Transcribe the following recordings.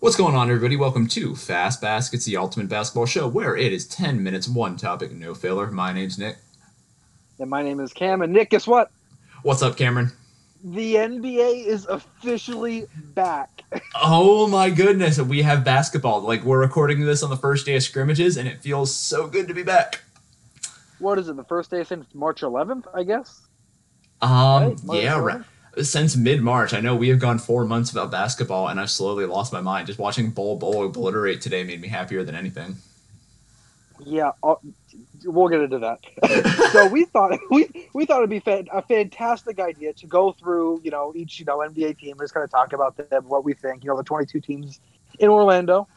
What's going on, everybody? Welcome to Fast Baskets, the ultimate basketball show, where it is 10 minutes, one topic, no filler. My name's Nick. And my name is Cam. And Nick, guess what? What's up, Cameron? The NBA is officially back. oh my goodness, we have basketball. Like, we're recording this on the first day of scrimmages, and it feels so good to be back. What is it, the first day since March 11th, I guess? Um, right? yeah, right since mid March. I know we have gone four months without basketball, and I've slowly lost my mind. Just watching Bol Bol obliterate today made me happier than anything. Yeah, I'll, uh, we'll get into that. so we thought we we thought it'd be a fantastic idea to go through you know each you know NBA team and just kind of talk about them, what we think. You know, the 22 teams in Orlando.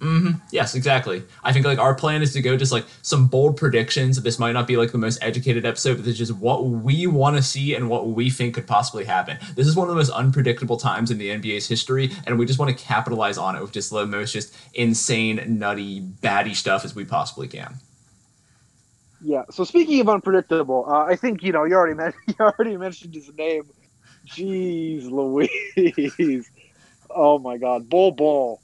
Mm-hmm. Yes, exactly. I think like our plan is to go just like some bold predictions. This might not be like the most educated episode, but it's just what we want to see and what we think could possibly happen. This is one of the most unpredictable times in the NBA's history, and we just want to capitalize on it with just the most just insane, nutty, batty stuff as we possibly can. Yeah. So speaking of unpredictable, uh, I think you know you already mentioned you already mentioned his name. Jeez, Louise. oh my God, Bol Bol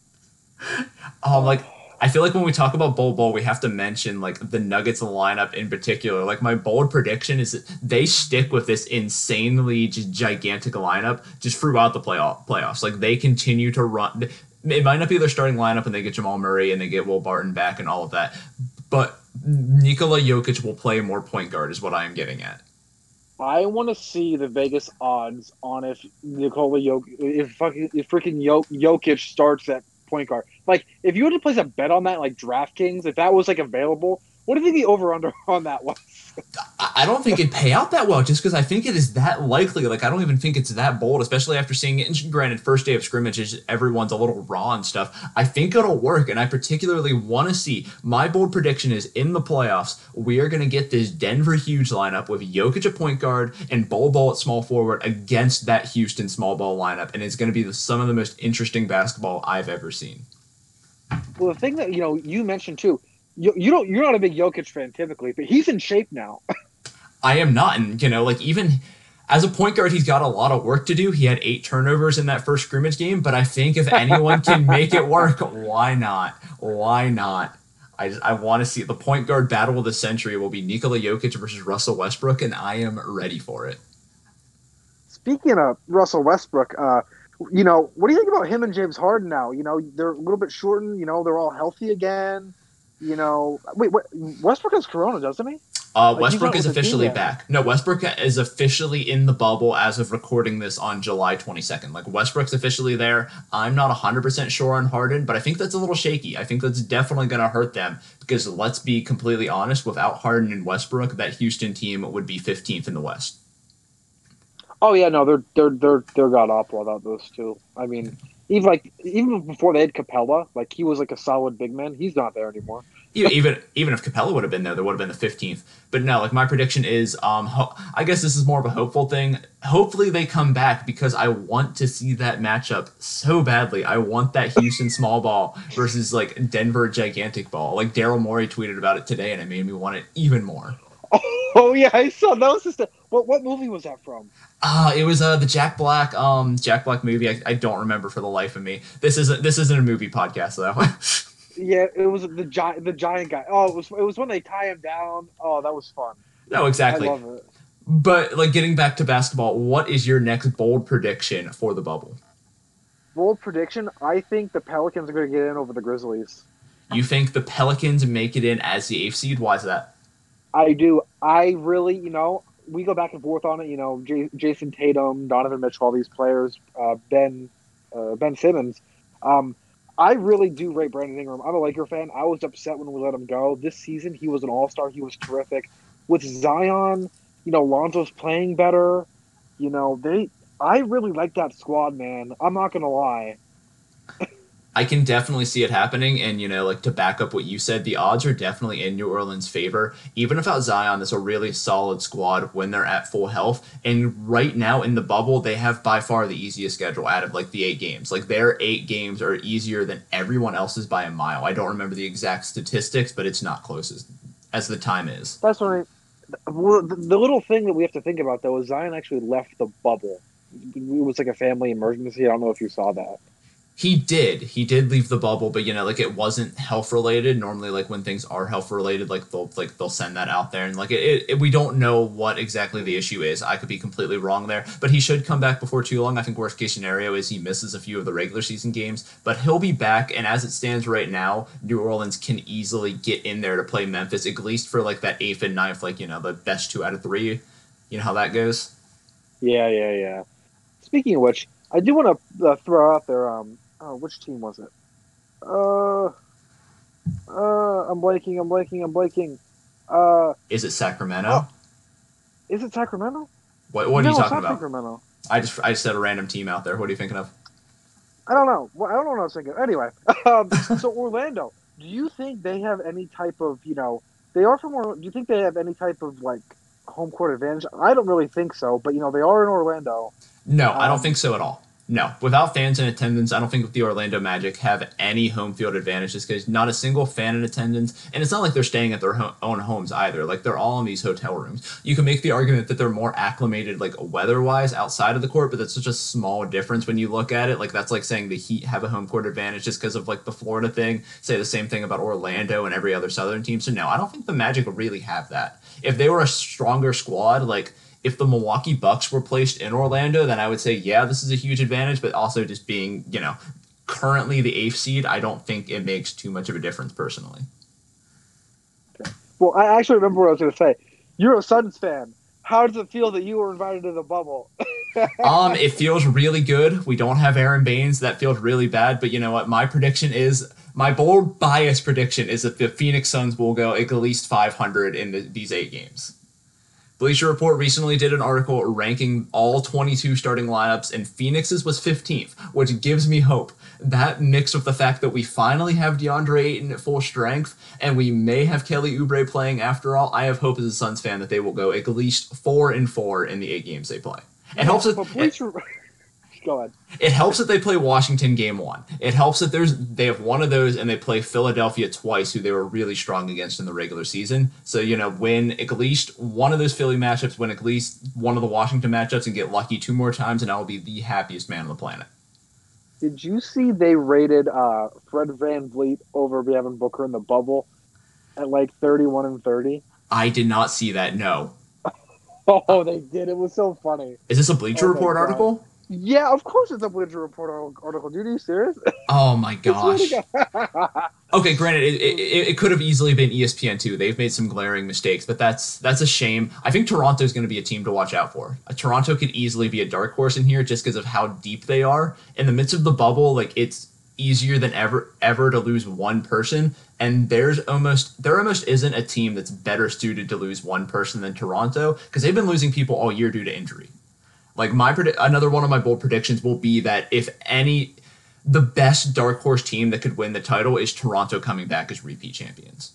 um, like I feel like when we talk about Bol Bol, we have to mention like the Nuggets lineup in particular. Like my bold prediction is that they stick with this insanely just gigantic lineup just throughout the playoff playoffs. Like they continue to run. It might not be their starting lineup, and they get Jamal Murray and they get Will Barton back and all of that, but Nikola Jokic will play more point guard, is what I am getting at. I want to see the Vegas odds on if Nikola Jokic, if fucking if freaking Jokic starts at point guard. Like, if you were to place a bet on that, like DraftKings, if that was like available, what do you think the over under on that was? I don't think it'd pay out that well, just because I think it is that likely. Like, I don't even think it's that bold, especially after seeing it. And granted, first day of scrimmages, everyone's a little raw and stuff. I think it'll work, and I particularly want to see. My bold prediction is in the playoffs, we are going to get this Denver huge lineup with Jokic at point guard and Bol Bol at small forward against that Houston small ball lineup, and it's going to be the, some of the most interesting basketball I've ever seen. Well, the thing that you know you mentioned too, you, you don't you're not a big Jokic fan typically, but he's in shape now. I am not, and you know, like even as a point guard, he's got a lot of work to do. He had eight turnovers in that first scrimmage game, but I think if anyone can make it work, why not? Why not? I just, I want to see the point guard battle of the century will be Nikola Jokic versus Russell Westbrook, and I am ready for it. Speaking of Russell Westbrook, uh, you know, what do you think about him and James Harden now? You know, they're a little bit shortened. You know, they're all healthy again. You know, wait, what, Westbrook has Corona, doesn't he? Uh, like Westbrook is officially back. No, Westbrook is officially in the bubble as of recording this on July 22nd. Like Westbrook's officially there. I'm not 100% sure on Harden, but I think that's a little shaky. I think that's definitely going to hurt them because let's be completely honest, without Harden and Westbrook, that Houston team would be 15th in the West. Oh yeah, no, they're they're they're they're god awful without those two. I mean, even like even before they had Capela, like he was like a solid big man. He's not there anymore. even even if Capela would have been there, there would have been the fifteenth. But no, like my prediction is, um, ho- I guess this is more of a hopeful thing. Hopefully they come back because I want to see that matchup so badly. I want that Houston small ball versus like Denver gigantic ball. Like Daryl Morey tweeted about it today, and it made me want it even more. Oh yeah, I saw that was just a, what what movie was that from? Uh, it was uh, the Jack Black um Jack Black movie. I, I don't remember for the life of me. This isn't this isn't a movie podcast though. yeah, it was the giant the giant guy. Oh, it was it was when they tie him down. Oh, that was fun. No, exactly. I love it. But like getting back to basketball, what is your next bold prediction for the bubble? Bold prediction: I think the Pelicans are going to get in over the Grizzlies. You think the Pelicans make it in as the eighth seed? Why is that? I do. I really, you know, we go back and forth on it. You know, J- Jayson Tatum, Donovan Mitchell, all these players, uh, Ben uh, Ben Simmons. Um, I really do rate Brandon Ingram. I'm a Laker fan. I was upset when we let him go. This season, he was an All Star. He was terrific. With Zion, you know, Lonzo's playing better. You know, they. I really like that squad, man. I'm not gonna lie. I can definitely see it happening. And, you know, like to back up what you said, the odds are definitely in New Orleans' favor. Even without Zion, there's a really solid squad when they're at full health. And right now in the bubble, they have by far the easiest schedule out of like the eight games. Like their eight games are easier than everyone else's by a mile. I don't remember the exact statistics, but it's not close as, as the time is. That's I. Well, the little thing that we have to think about though is Zion actually left the bubble. It was like a family emergency. I don't know if you saw that. He did. He did leave the bubble, but you know, like it wasn't health related. Normally, like when things are health related, like they'll like they'll send that out there, and like it, it, we don't know what exactly the issue is. I could be completely wrong there, but he should come back before too long. I think worst case scenario is he misses a few of the regular season games, but he'll be back. And as it stands right now, New Orleans can easily get in there to play Memphis, at least for like that eighth and ninth, like you know the best two out of three. You know how that goes. Yeah, yeah, yeah. Speaking of which, I do want to uh, throw out there. Um, oh, which team was it? Uh, uh, I'm blanking. I'm blanking. I'm blanking. Uh, is it Sacramento? Oh, is it Sacramento? What What no, are you talking about? Sacramento. I just I just said a random team out there. What are you thinking of? I don't know. Well, I don't know what I was thinking. Anyway, um, so Orlando. Do you think they have any type of you know? They are from Orlando. Do you think they have any type of like home court advantage? I don't really think so, but you know they are in Orlando. No, I don't Um, think so at all. No, without fans in attendance, I don't think the Orlando Magic have any home field advantage just because not a single fan in attendance. And it's not like they're staying at their ho- own homes either. Like they're all in these hotel rooms. You can make the argument that they're more acclimated, like weather wise, outside of the court, but that's such a small difference when you look at it. Like that's like saying the Heat have a home court advantage just because of like the Florida thing. Say the same thing about Orlando and every other Southern team. So no, I don't think the Magic really have that. If they were a stronger squad, like if the Milwaukee Bucks were placed in Orlando, then I would say, yeah, this is a huge advantage. But also, just being, you know, currently the eighth seed, I don't think it makes too much of a difference personally. Well, I actually remember what I was going to say. You're a Suns fan. How does it feel that you were invited to the bubble? Um, it feels really good. We don't have Aron Baynes. That feels really bad. But you know what? My prediction is my bold bias prediction is that the Phoenix Suns will go at least 500 in the, these eight games. Bleacher Report recently did an article ranking all 22 starting lineups, and Phoenix's was 15th, which gives me hope. That mixed with the fact that we finally have DeAndre Ayton at full strength, and we may have Kelly Oubre playing after all, I have hope as a Suns fan that they will go at least four and four in the eight games they play. It helps that But Bleacher... Go ahead. it helps that they play Washington game one. It helps that there's they have one of those and they play Philadelphia twice, who they were really strong against in the regular season. So you know, win at least one of those Philly matchups, win at least one of the Washington matchups, and get lucky two more times, and I will be the happiest man on the planet. Did you see they rated uh, Fred VanVleet over Devin Booker in the bubble at like 31 and 30? I did not see that. No, Oh, they did. It was so funny. is this a Bleacher Oh Report article? Yeah, of course it's a Bleacher Report on article. Dude, are you serious? Oh my gosh. It's really good. Okay, granted, it, it, it could have easily been ESPN too. They've made some glaring mistakes, but that's that's a shame. I think Toronto's going to be a team to watch out for. Uh, Toronto could easily be a dark horse in here just because of how deep they are in the midst of the bubble. Like it's easier than ever ever to lose one person, and there's almost there almost isn't a team that's better suited to lose one person than Toronto because they've been losing people all year due to injury. Like my another one of my bold predictions will be that if any the best dark horse team that could win the title is Toronto coming back as repeat champions.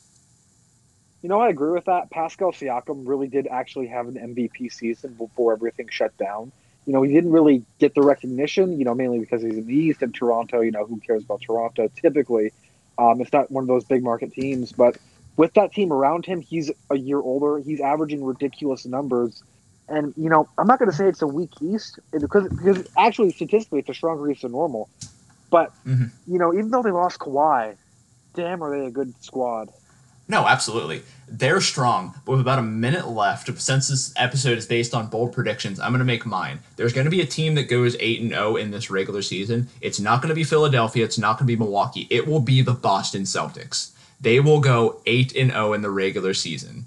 You know, I agree with that. Pascal Siakam really did actually have an MVP season before everything shut down. You know, he didn't really get the recognition, you know, mainly because he's in the East and Toronto, you know, who cares about Toronto typically? Um, it's not one of those big market teams, but with that team around him, he's a year older. He's averaging ridiculous numbers. And, you know, I'm not going to say it's a weak East because, because actually, statistically, it's a stronger East than normal. But, Mhm. you know, even though they lost Kawhi, damn, are they a good squad? No, absolutely. They're strong, but with about a minute left, since this episode is based on bold predictions, I'm going to make mine. There's going to be a team that goes 8 and 0 in this regular season. It's not going to be Philadelphia, it's not going to be Milwaukee. It will be the Boston Celtics. They will go 8 and 0 in the regular season.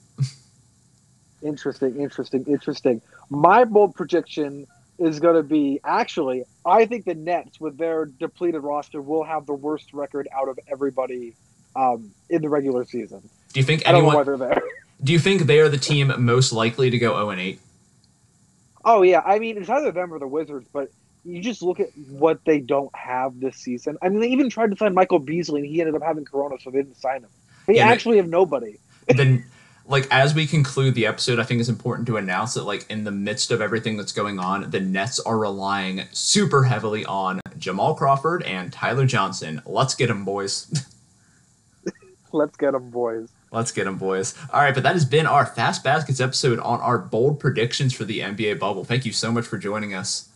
Interesting, interesting, interesting. My bold prediction is going to be actually, I think the Nets, with their depleted roster, will have the worst record out of everybody um, in the regular season. Do you think I don't know why anyone they're there. Do you think they are the team most likely to go 0 and 8? Oh yeah, I mean it's either them or the Wizards, but you just look at what they don't have this season. I mean, they even tried to sign Michael Beasley, and he ended up having Corona, so they didn't sign him. They Yeah, they- actually have nobody. then like as we conclude the episode, I think it's important to announce that like in the midst of everything that's going on, the Nets are relying super heavily on Jamal Crawford and Tyler Johnson. Let's get them, boys. Let's get them, boys. Let's get them, boys. All right, but that has been our Fast Baskets episode on our bold predictions for the NBA bubble. Thank you so much for joining us.